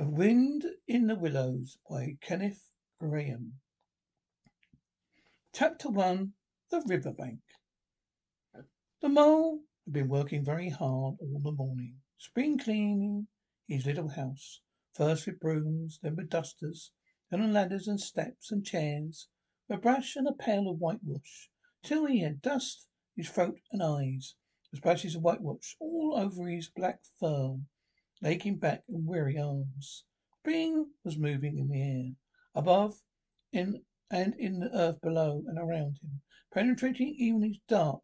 A Wind in the Willows by Kenneth Grahame. Chapter 1 The Riverbank. The mole had been working very hard all the morning, spring cleaning his little house, first with brooms, then with dusters, then on ladders and steps and chairs, with a brush and a pail of whitewash, till he had dust his throat and eyes, with splashes of whitewash all over his black fur, aching back and weary arms. Spring was moving in the air, above, in and in the earth below and around him, penetrating even his dark,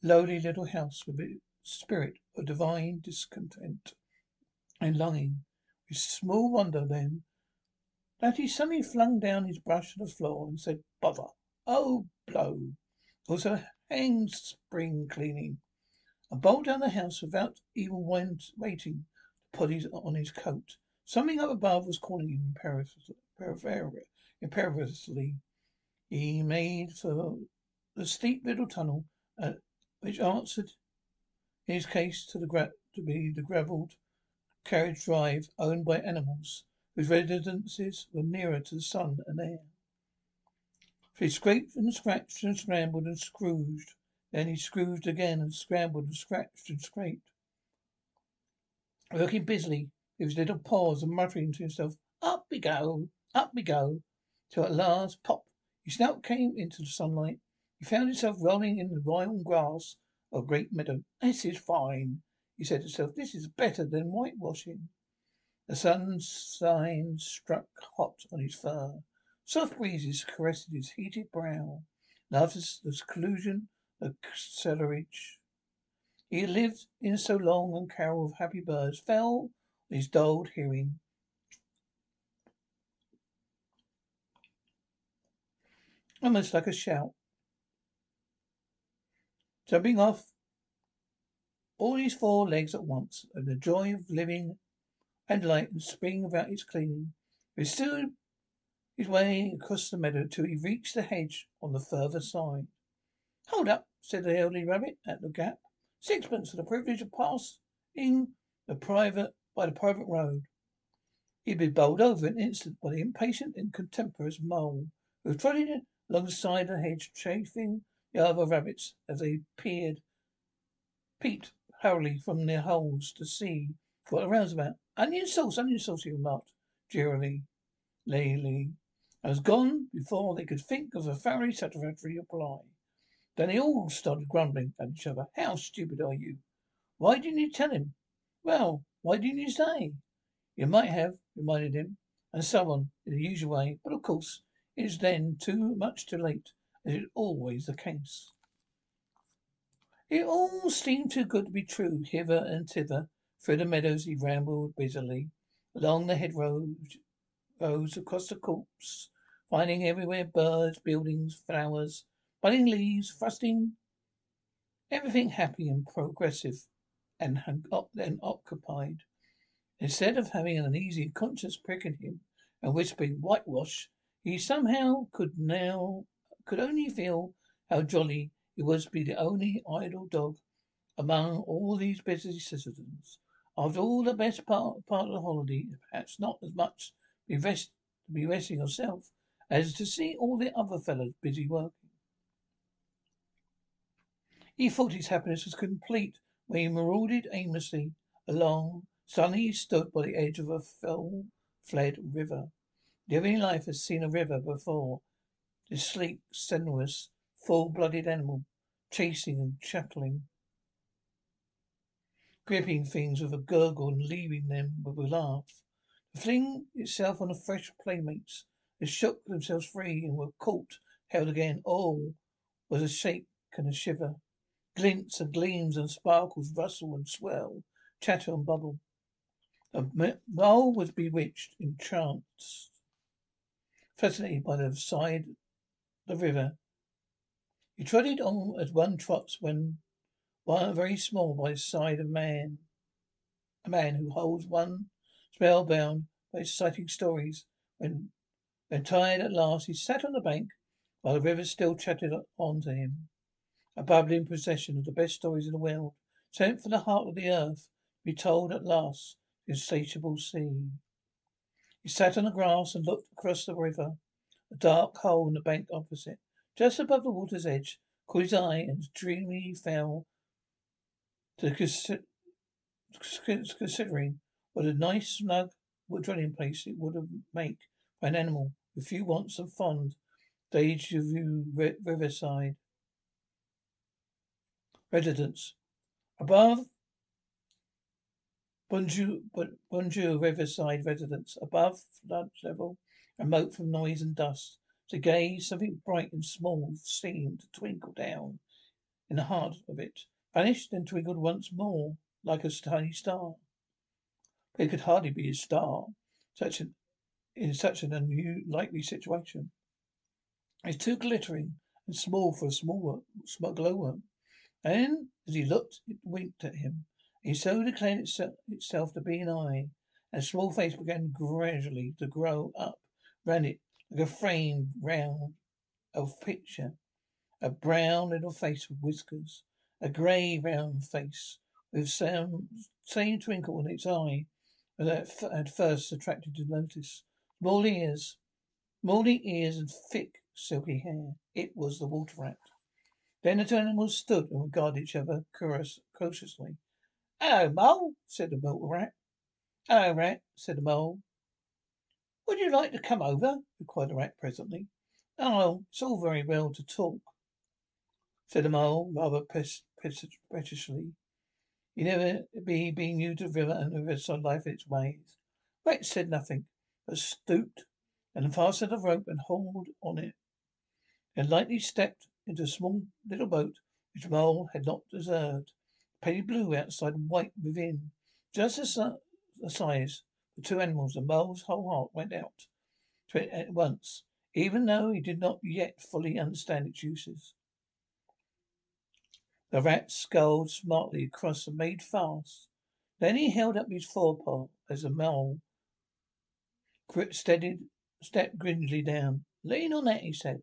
lowly little house with its spirit of divine discontent and longing. With small wonder then that he suddenly flung down his brush on the floor and said, Bother! Oh, blow! Also hang spring cleaning! A bolt down the house without even waiting to put his on his coat. Something up above was calling him imperiously. He made for the steep little tunnel uh, which answered in his case to the gra- to be the gravelled carriage drive owned by animals whose residences were nearer to the sun and air. He scraped and scratched and scrambled and scrooged. Then he scrooged again and scrambled and scratched and scraped. Working busily with his little paws and muttering to himself, Up we go, up we go, till at last, pop, his snout came into the sunlight. He found himself rolling in the wild grass of a great meadow. This is fine, he said to himself. This is better than whitewashing. The sunshine struck hot on his fur. Soft breezes caressed his heated brow. After the seclusion of cellarage he had lived in so long, and carol of happy birds fell on his dulled hearing. almost like a shout. Jumping off all his four legs at once, and the joy of living and light and spring about his clinging. He stood his way across the meadow till he reached the hedge on the further side. Hold up, said the elderly rabbit at the gap. Sixpence for the privilege of passing the private by the private road. He'd been bowled over in an instant by the impatient and contemptuous mole, who trotting alongside the hedge, chafing the other rabbits as they peered, peeped hurriedly from their holes to see what the round's about. Onion sauce, onion sauce, he remarked drearily, layly, and was gone before they could think of a thoroughly satisfactory reply. Then they all started grumbling at each other. How stupid are you? Why didn't you tell him? Well, why didn't you say? You might have, reminded him, and so on, in the usual way, but of course it is then too much too late, as is always the case. It all seemed too good to be true. Hither and thither through the meadows he rambled busily, along the hedgerows, roads across the copse, finding everywhere birds, buildings, flowers, budding leaves, thrusting, everything happy and progressive and, and occupied. Instead of having an uneasy conscience pricking him and whispering whitewash, he somehow could now could only feel how jolly it was to be the only idle dog among all these busy citizens. After all, the best part, part of the holiday perhaps not as much be rest, be resting yourself as to see all the other fellows busy working. He thought his happiness was complete when he marauded aimlessly along. Suddenly he stood by the edge of a fell-fled river. Living life has seen a river before. This sleek, sinuous, full-blooded animal, chasing and chuckling, gripping things with a gurgle and leaving them with a laugh. To fling itself on the fresh playmates that shook themselves free and were caught, held again. All was a shake and a shiver. Glints and gleams and sparkles rustle and swell, chatter and bubble. The mole was bewitched, entranced, fascinated by the side the river. He trotted on as one trots when one very small by the side of man. A man who holds one spellbound by exciting stories. When when tired at last he sat on the bank while the river still chattered on to him. A bubbling procession of the best stories in the world, sent from the heart of the earth, to be told at last the insatiable sea. He sat on the grass and looked across the river. A dark hole in the bank opposite, just above the water's edge, caught his eye and dreamily fell to considering what a nice snug dwelling place it would make for an animal with few wants and fond deja vu riverside residence. Above Bonjour, Bonjour Riverside residence, above flood level, remote from noise and dust. To gaze, something bright and small seemed to twinkle down in the heart of it, vanished and twinkled once more like a tiny star. But it could hardly be a star, such an in such an unlikely situation. It's too glittering and small for a small, small glowworm. And as he looked, it winked at him. He so declared itself, to be an eye, and a small face began gradually to grow up round it like a frame round a picture. A brown little face with whiskers, a grey round face with some same twinkle in its eye that had first attracted his notice. Small ears, moldy ears and thick silky hair. It was the water rat. Then the two animals stood and regarded each other cautiously. "Hello, Mole," said the water rat. "Hello, Rat," said the Mole. "Would you like to come over?" inquired the Rat presently. "Oh, it's all very well to talk," said the Mole, rather pettishly. "You never be being new to the river and the riverside life and its ways." Rat said nothing but stooped and fastened a rope and hauled on it, then lightly stepped into a small little boat which Mole had not observed, painted blue outside and white within, just the, the size for two animals, and Mole's whole heart went out to it at once, even though he did not yet fully understand its uses. The rat sculled smartly across and made fast. Then he held up his forepaw as the mole steadied, stepped grinning down. Lean on that, he said.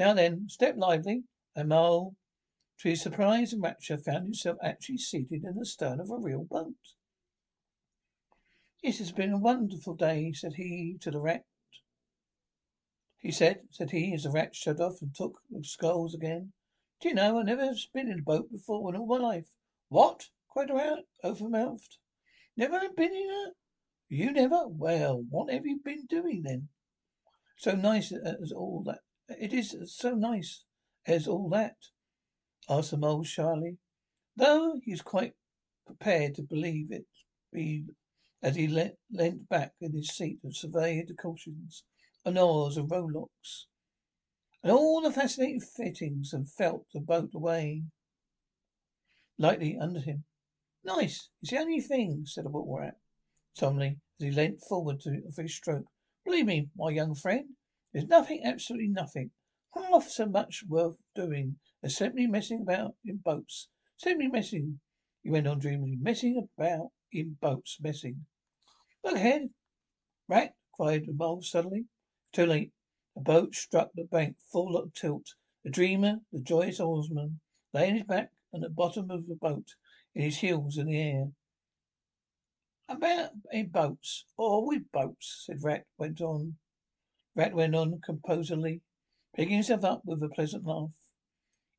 Now then, step lively. And Mole, to his surprise and rapture, found himself actually seated in the stern of a real boat. It has been a wonderful day, said he to the rat. He said, said he, as the rat shut off and took the sculls again. Do you know, I've never been in a boat before in all my life. What? cried the rat, open mouthed. Never been in a you never? Well, what have you been doing then? So nice uh, as all that. It is so nice as all that, asked the mole shyly, though he was quite prepared to believe it as he le- leant back in his seat and surveyed the cushions and oars and rowlocks and all the fascinating fittings and felt the boat away lightly under him. Nice. It's the only thing, said the water rat. Tomley, as he leant forward to, for his stroke. Believe me, my young friend, there's nothing, absolutely nothing, half so much worth doing as simply messing about in boats. Simply messing, he went on dreamily, messing about in boats, messing. Look ahead, Rat, cried the mole suddenly. Too late. The boat struck the bank full of tilt. The dreamer, the joyous oarsman, lay on his back on the bottom of the boat, in his heels in the air. About in boats, or with boats, said Rat went on. Rat went on composedly, picking himself up with a pleasant laugh.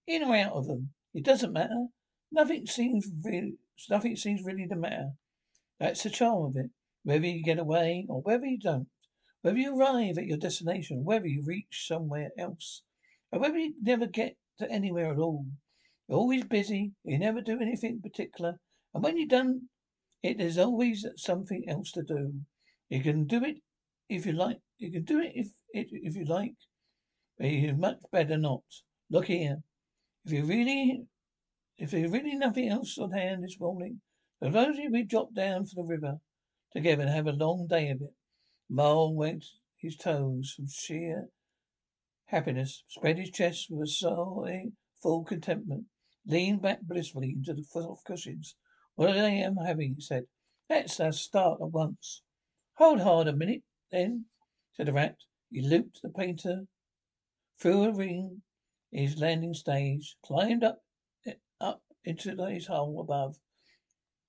In or out of them, it doesn't matter. Nothing seems really, nothing seems really to matter. That's the charm of it. Whether you get away or whether you don't, whether you arrive at your destination, whether you reach somewhere else, or whether you never get to anywhere at all. You're always busy. You never do anything particular, and when you've done it there's always something else to do. You can do it if you like. You can do it if it, if you like, but you'd much better not. Look here. If you really, if there's really nothing else on hand this morning, Supposing we drop down for the river together and have a long day of it. Mole went his toes from sheer happiness, spread his chest with a sigh full contentment, leaned back blissfully into the soft cushions. What I am having, he said. Let's start at once. Hold hard a minute, then, said the rat. He looped the painter through a ring in his landing stage, climbed up eh, up into his hole above,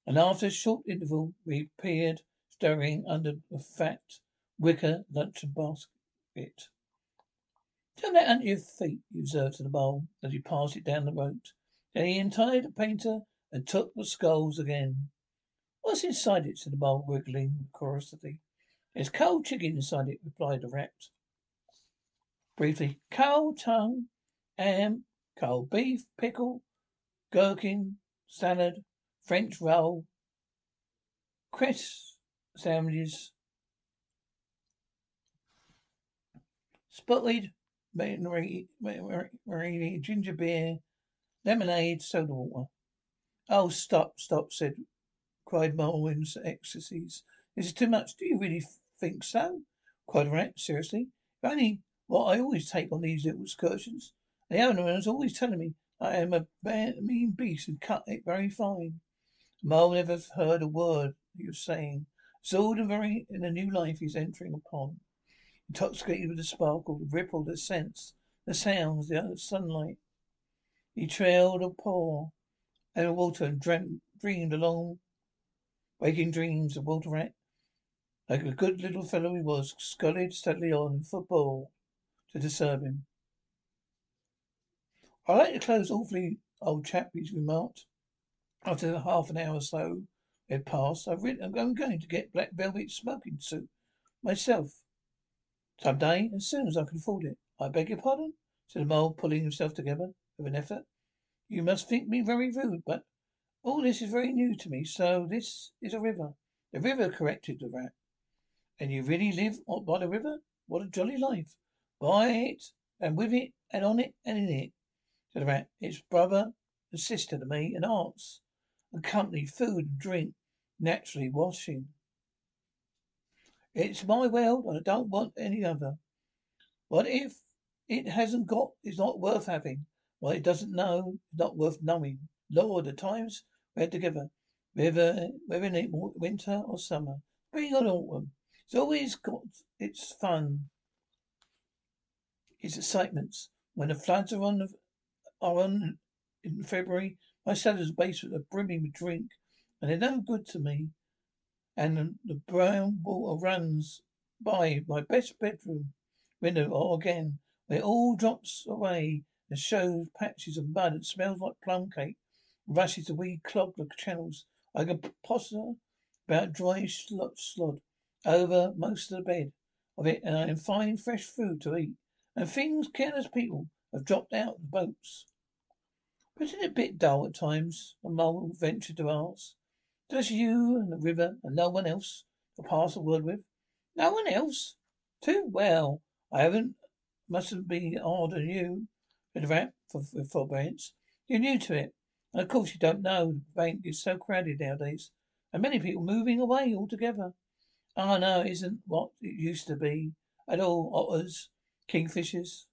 and after a short interval reappeared, stirring under a fat wicker luncheon basket. Turn that under your feet, he observed to the mole as he passed it down the rope. Then he untied the painter and took the skulls again. What's inside it? said the mole, wriggling curiously. There's cold chicken inside it, replied the rat. Briefly, cold tongue, ham, cold beef, pickle, gherkin, salad, French roll, crisp sandwiches, spotted marie, ginger beer, lemonade, soda water. Oh, stop, stop, said, cried in ecstasies. This is too much. Do you really think so? cried the rat, seriously. If only what I always take on these little excursions. And the owner is always telling me I am a mean beast and cut it very fine. Mole never heard a word he was saying. Absorbed in very in a new life he's entering upon. Intoxicated with the sparkle, the ripple, the scents, the sounds, the sunlight. He trailed a paw and the water and dreamed, dreamed along waking dreams of Walter Rat. Like a good little fellow he was, scudded steadily on football to disturb him. I like your clothes awfully, old chap, he remarked. After half an hour or so had passed, I've written, I'm going to get black velvet smoking suit myself. Some day, as soon as I can afford it. I beg your pardon? said the mole, pulling himself together with an effort. You must think me very rude, but all this is very new to me. So this is a river. The river, corrected the rat. And you really live by the river? What a jolly life. By it, and with it, and on it, and in it the rat. It's brother and sister to me, and aunts, and company, food and drink, naturally washing. It's my world, and I don't want any other. What if it hasn't got, it's not worth having? What it doesn't know, not worth knowing. Lord, the times we had together, whether, whether in winter or summer, spring or autumn, it's always got its fun, its excitements. When the floods are on are on in February. My cellars basement are brimming with drink, and they're no good to me. And the brown water runs by my best bedroom window or again, where it all drops away and shows patches of mud and smells like plum cake, rushes the weed clog the channels. I can potter about dry slot slod over most of the bed of it, and I am finding fresh food to eat. And things careless people have dropped out of the boats. But isn't it a bit dull at times? The mole ventured to ask. Just you and the river and no one else to pass a word with? No one else? Too well. I haven't mustn't be odd on you, said the rat for forbearance. You're new to it. And of course you don't know the bank is so crowded nowadays. And many people moving away altogether. Ah, oh, no, it isn't what it used to be. At all, otters, kingfishers,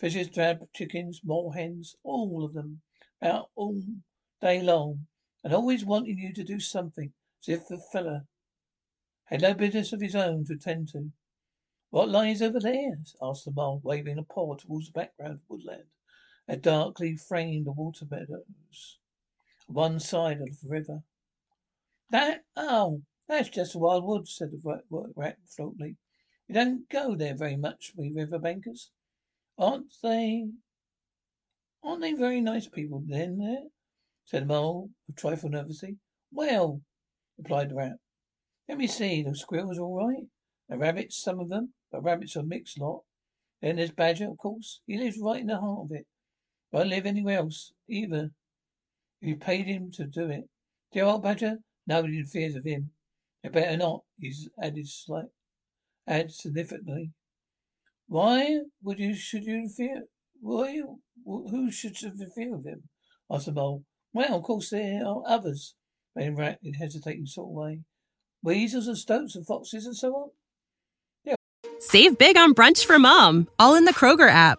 Fishes, drab chickens, moorhens, all of them, out all day long, and always wanting you to do something, as if the fella had no business of his own to attend to. What lies over there? asked the mole, waving a paw towards the background of woodland, a darkly framed water meadows, one side of the river. That, oh, that's just wild woods, said the rat floatly. We don't go there very much, we river bankers. Aren't they? Aren't they very nice people then there? said the mole, a trifle nervously. Well, replied the rat. Let me see, the squirrels all right. The rabbits, some of them, but rabbits are a mixed lot. Then there's Badger, of course. He lives right in the heart of it. Won't live anywhere else, either. If you paid him to do it. Dear old Badger, nobody fears of him. Better not, he's added slight, add significantly. Why would you should you fear? Why who should interfere with him? asked the mole. Well, of course there are others. Playing rat in hesitating sort of way. Weasels and stoats and foxes and so on. Yeah. Save big on brunch for mom, all in the Kroger app.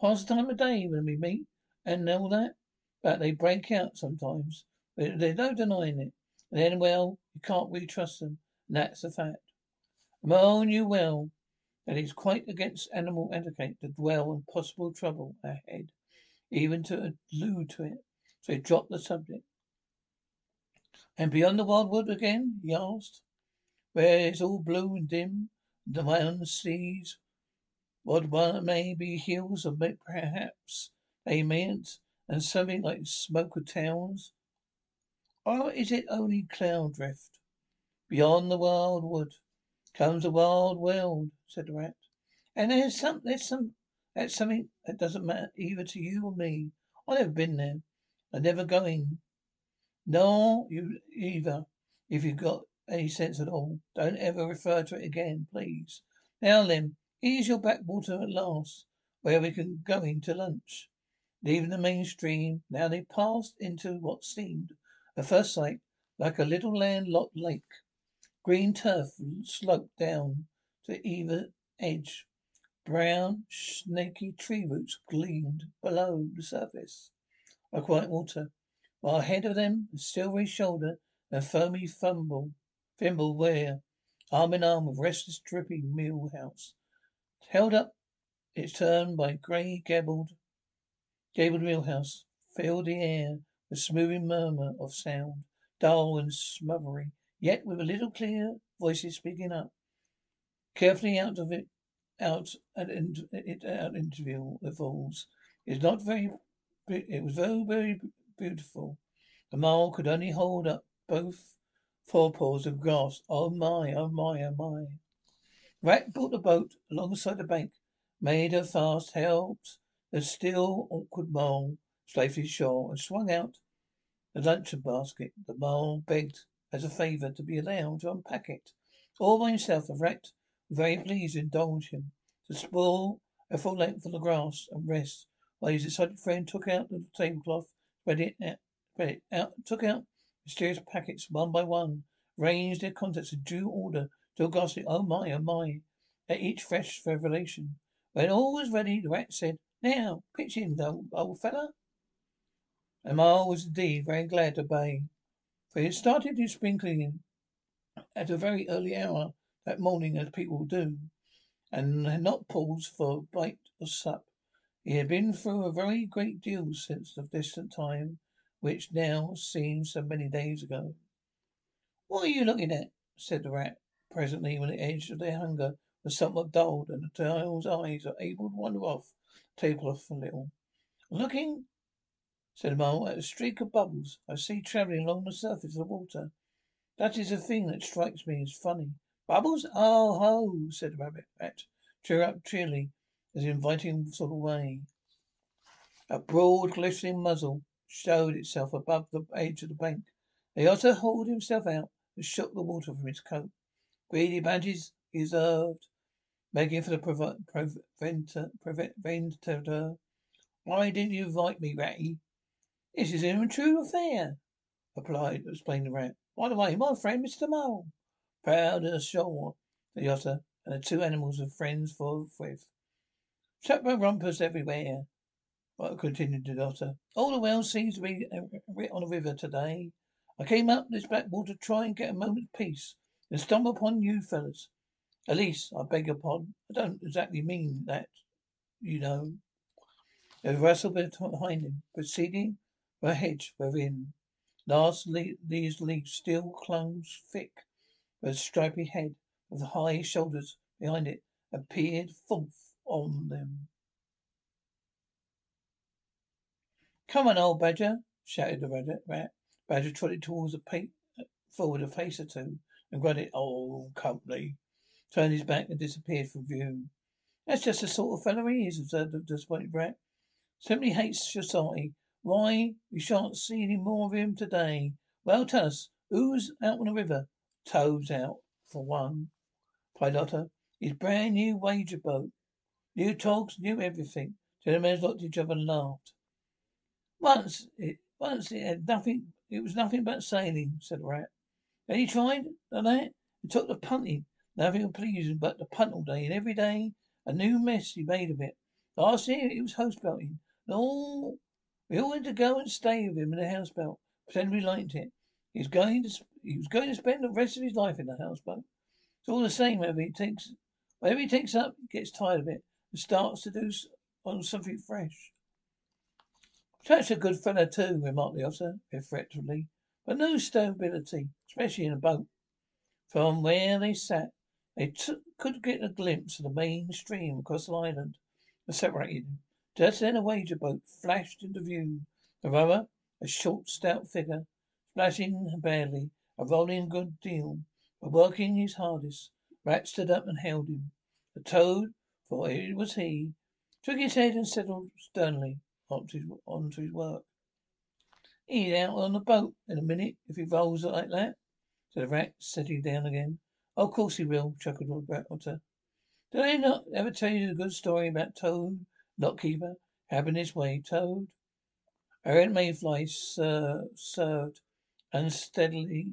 Pass the time of day when we meet and all that. But they break out sometimes. There's no denying it. And then, well, you can't really trust them. And that's a fact. Merle knew well that it's quite against animal etiquette to dwell on possible trouble ahead, even to allude to it. So he dropped the subject. And beyond the wildwood again? he asked. Where it's all blue and dim, the one sees what one may be hills or may, perhaps they mayn't, and something like smoke of towns? Or is it only cloud drift? Beyond the wild wood comes the wild world, said the rat. And there's some, there's some, that's something that doesn't matter either to you or me. I've never been there. I'm never going. No, you either. If you've got any sense at all, don't ever refer to it again, please. Now then, here's your backwater at last, where we can go in to lunch. Leaving the main stream, now they passed into what seemed, at first sight, like a little landlocked lake. Green turf sloped down to either edge. Brown, snaky tree roots gleamed below the surface of quiet water, while ahead of them, a silvery shoulder and foamy fumble, thimble where, arm in arm with restless dripping mill house, held up its turn by grey gabled gabled mill house, filled the air with smoothing murmur of sound, dull and smothery, yet with a little clear voices speaking up, carefully out of it, out at it out interview intervals. It's not very. It was very very beautiful. The mole could only hold up both forepaws of grass. Oh my! Oh my! Oh my! Rat brought the boat alongside the bank, made her fast, helped the still awkward mole safely ashore, and swung out the luncheon basket. The mole begged as a favour to be allowed to unpack it. All by himself, the rat very pleased to indulge him, to sprawl a full length on the grass and rest, while his excited friend took out the tablecloth, spread it out, spread it out, took out mysterious packets one by one, arranged their contents in due order, still gasping, oh my, oh my, at each fresh revelation. When all was ready, the rat said, Now, pitch in, old, old feller. And Mole was indeed very glad to obey. For he had started his sprinkling at a very early hour that morning, as people do, and had not paused for a bite or sup. He had been through a very great deal since the distant time which now seemed so many days ago. What are you looking at? said the rat, presently, when the edge of their hunger was somewhat dulled, and the child's eyes were able to wander off the tablecloth a little. Looking said mole, at a streak of bubbles I see travelling along the surface of the water. That is the thing that strikes me as funny. Bubbles? Oh ho, said rabbit rat. Cheer up cheerily, as inviting sort of way. A broad, glistening muzzle showed itself above the edge of the bank. The otter hauled himself out and shook the water from his coat. Greedy badges, he observed, making for the preventer, preventer. Why didn't you invite me, Ratty? This is a true affair, replied, explained the rat. By the way, my friend Mr. Mole. Proud and sure, the otter, and the two animals were friends forthwith. Separate rumpus everywhere, continued the otter. All the world seems to be uh, on a river today. I came up this backwater to try and get a moment's peace, and stumble upon you fellas. At least, I beg your pardon. I don't exactly mean that, you know. A rustle behind him, proceeding a hedge within. Last these leaves still clung thick, with a stripy head, with high shoulders behind it, appeared forth on them. Come on, old Badger, shouted the rat. Badger trotted towards a the forward a face or two and grunted, Oh, company. Turned his back and disappeared from view. That's just the sort of fellow he is, observed the disappointed rat. Simply hates society. Why, we shan't see any more of him today. Well, tell us, who's out on the river? Toad's out, for one. Pilotta, his brand new wager boat. New togs, new everything. Gentlemen looked at each other and laughed. Once it once it had nothing it was nothing but sailing, said rat. Then he tried that and took to punting. Nothing him but the punt all day, and every day a new mess he made of it. Last year it was houseboating. And all we all had to go and stay with him in the houseboat. Pretend we liked it. He was going to he was going to spend the rest of his life in the houseboat. It's all the same whether he takes whatever he takes up, he gets tired of it and starts to do on something fresh. Such a good fellow too, remarked the officer reflectively, but no stability, especially in a boat. From where they sat, they t- could get a glimpse of the main stream across the island that separated. Just then a wager boat flashed into view. The rower, a short, stout figure, splashing barely, and rolling a good deal, but working his hardest. Rat stood up and held him. The toad, for it was he, took his head and settled sternly onto his, onto his work. He's out on the boat in a minute if he rolls like that, said the rat, sitting down again. Oh, of course he will, chuckled the rat otter. Did I not ever tell you the good story about Toad, lockkeeper, having his way? Toad, a mayfly ser- served unsteadily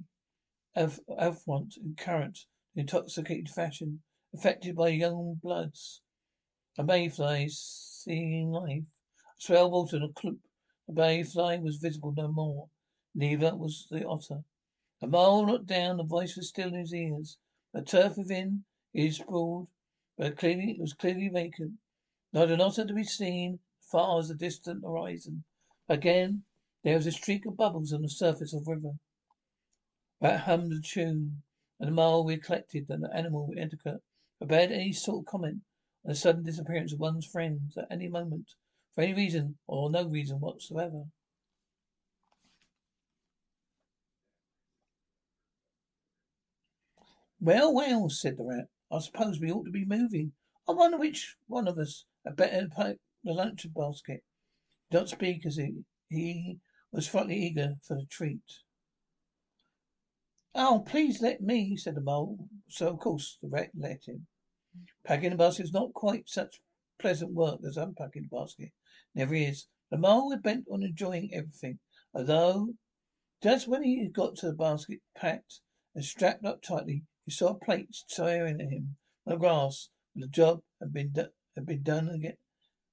athwart in current, intoxicated fashion, affected by young bloods. A mayfly seeing life Swell water and a cloop. The mayfly was visible no more. Neither was the otter. The mole looked down. The voice was still in his ears. The turf within is broad, but clearly it was clearly vacant. Not an otter to be seen, far as the distant horizon. Again, there was a streak of bubbles on the surface of the river. Rat hummed a tune, and the mole recollected that the animal etiquette forbade any sort of comment on the sudden disappearance of one's friends at any moment for any reason or no reason whatsoever. Well, well, said the rat. I suppose we ought to be moving. I wonder which one of us had better pack the lunch basket. Did not speak as he, he was frightfully eager for the treat. Oh, please let me, said the mole. So, of course, the rat let him. Packing the basket is not quite such pleasant work as unpacking the basket. Never is. The mole was bent on enjoying everything, although just when he got to the basket packed and strapped up tightly, he saw a plate staring at him on the grass. The job had been do- had been done again.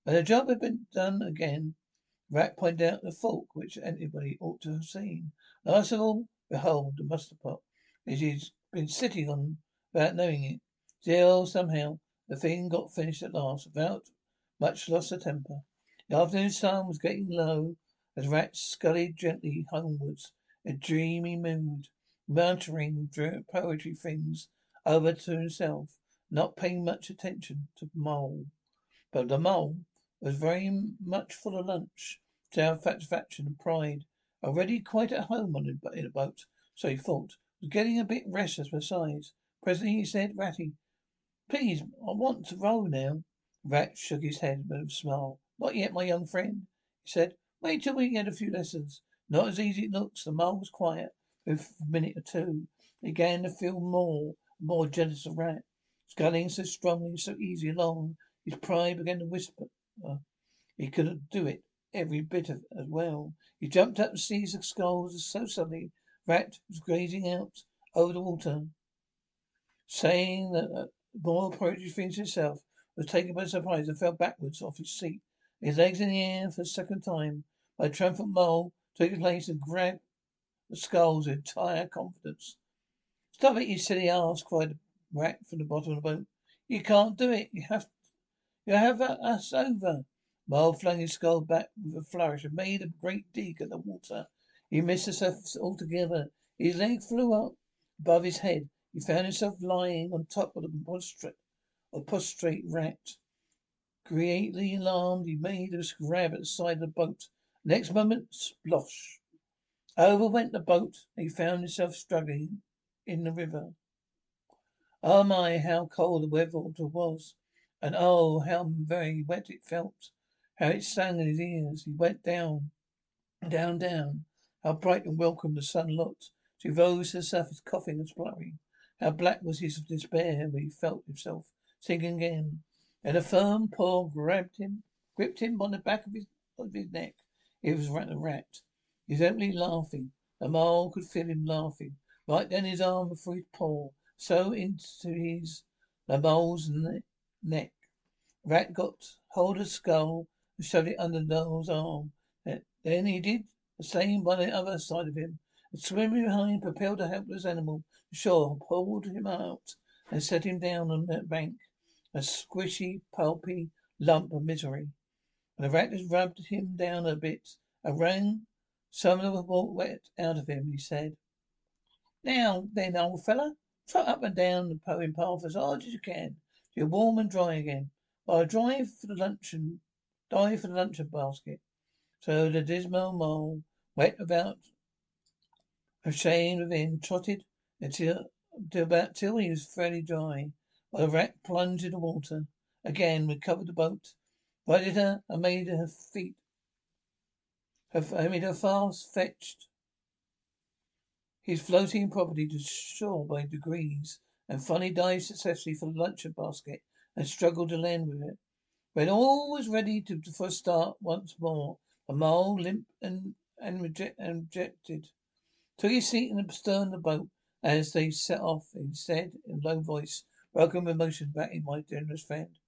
When the job had been done again, Rat pointed out the fork which anybody ought to have seen. Last of all, behold the mustard pot, which he'd been sitting on without knowing it. Still, somehow, the thing got finished at last, without much loss of temper. The afternoon sun was getting low as Rat scudded gently homewards a dreamy mood, muttering poetry things over to himself, not paying much attention to Mole. But the Mole was very much full of lunch, satisfaction and pride, already quite at home on the, in a boat, so he thought, was getting a bit restless besides. Presently he said, Ratty, please, I want to row now. Rat shook his head with a smile. Not yet, my young friend, he said. Wait till we get a few lessons. Not as easy as it looks. The mole was quiet. For a minute or two, he began to feel more and more jealous of Rat. Sculling so strongly, so easy along, his pride began to whisper. He could do it every bit of, as well. He jumped up and seized the sculls so suddenly. Rat was gazing out over the water, saying that uh, more poetry things himself, was taken by surprise and fell backwards off his seat his legs in the air for the second time. My triumphant mole took his place and grabbed the skull's entire confidence. Stop it, you silly ass, cried the rat from the bottom of the boat. You can't do it. You have you have us over. Mole flung his skull back with a flourish and made a great dig at the water. He missed the surface altogether. His leg flew up above his head. He found himself lying on top of the prostrate, a prostrate rat. Greatly alarmed, he made a grab at the side of the boat. Next moment, splosh! Over went the boat, and he found himself struggling in the river. Oh my, how cold the weather was, and oh, how very wet it felt. How it sang in his ears. He went down, down, down. How bright and welcome the sun looked. As he rose to coughing and spluttering. How black was his despair when he felt himself sinking again. And a firm paw grabbed him, gripped him on the back of his, of his neck. It was Rat the rat. He was empty laughing. The mole could feel him laughing. Right down his arm through his paw, so into his the mole's ne- neck. Rat got hold of skull and shoved it under the mole's arm. Then he did the same by the other side of him. And swimming behind propelled the helpless animal to shore, pulled him out, and set him down on the bank. A squishy, pulpy lump of misery. And the rat rubbed him down a bit, and wrung some of the wet out of him. He said, "Now then, old feller, trot up and down the poem path as hard as you can, you're warm and dry again. I'll drive for the luncheon, dive for the luncheon basket." So the dismal mole, wet about, ashamed within, trotted until, until about till he was fairly dry. The rat plunged in the water, again recovered the boat, righted her, and made her feet, her, made her fast, fetched his floating property to shore by degrees, and finally dived successfully for the luncheon basket and struggled to land with it. When all was ready to, for a start once more, the mole, limp and, and rejected, took his seat in the stern of the boat as they set off. He said in a low voice, broken with emotion, back in my generous friend.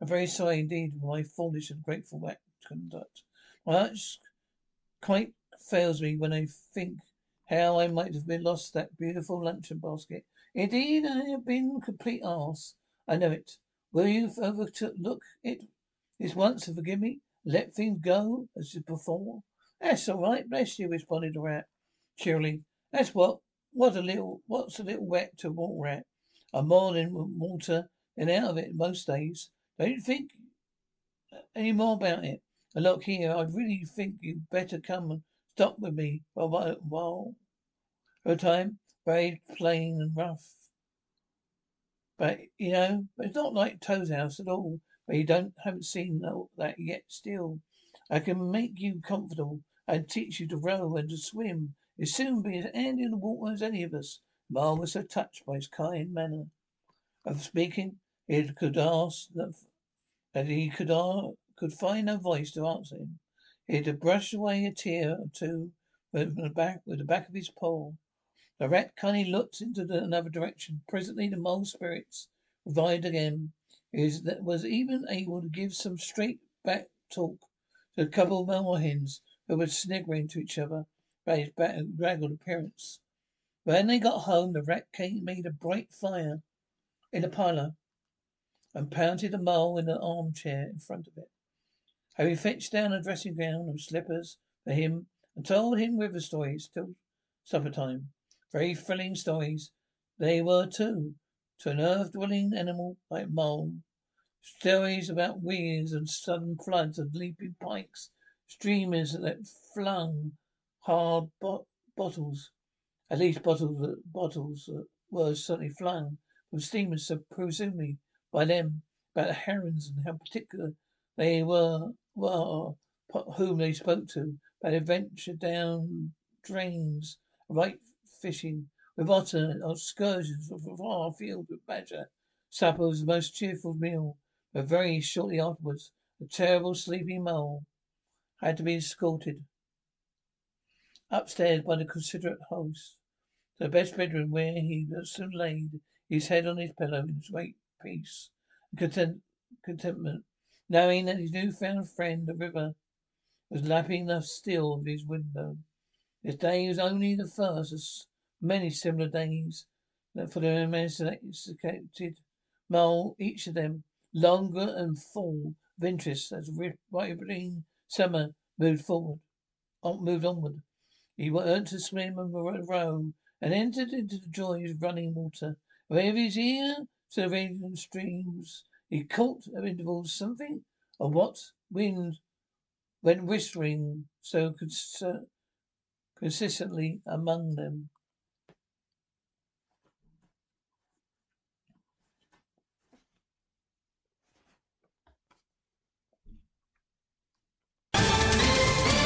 I'm very sorry indeed for my foolish and grateful conduct. My heart quite fails me when I think how I might have been lost that beautiful luncheon basket. Indeed, I have been a complete ass. I know it. Will you overlook it this once and forgive me? Let things go as before? That's all right, bless you, responded the rat cheerily. That's what what a little what's a little wet to water at. I'm more in water than out of it most days. Don't think any more about it? And look here, I really think you'd better come and stop with me for a while, while for a time. Very plain and rough. But, you know, it's not like Toad's house at all. But you don't haven't seen that yet still. I can make you comfortable and teach you to row and to swim. You'll soon be as handy in the water as any of us. Marl was so touched by his kind manner of speaking, he could ask that, that he could uh, could find no voice to answer him. He had to brush away a tear or two with the back with the back of his paw. The rat kindly looked into the, another direction. Presently the mole spirits revived again. He was, even able to give some straight back talk to a couple of moorhens who were sniggering to each other about his draggled appearance. When they got home, the rat king made a bright fire in the parlour and planted a mole in an armchair in front of it. Having fetched down a dressing gown and slippers for him and told him river stories till supper time. Very thrilling stories they were too, to an earth dwelling animal like mole. Stories about weirs and sudden floods and leaping pikes, streamers that flung hard bo- bottles, at least bottles, bottles were certainly flung from steamers, so presumably by them, about the herons and how particular they were were whom they spoke to, but adventure down drains, right fishing with otter, excursions from far afield with badger. Supper was the most cheerful meal, but very shortly afterwards, a terrible sleepy mole had to be escorted upstairs by the considerate host the best bedroom where he soon laid his head on his pillow in great peace and content, contentment knowing that his new-found friend, the river, was lapping the still of his window. This day was only the first of many similar days that for the emancipated mole, each of them longer and full of interest as ripening summer moved forward, moved onward. He learned to swim and row, and entered into the joys of running water. Wherever his ear to the radiant streams he caught at intervals something of what wind went whispering so consistently among them.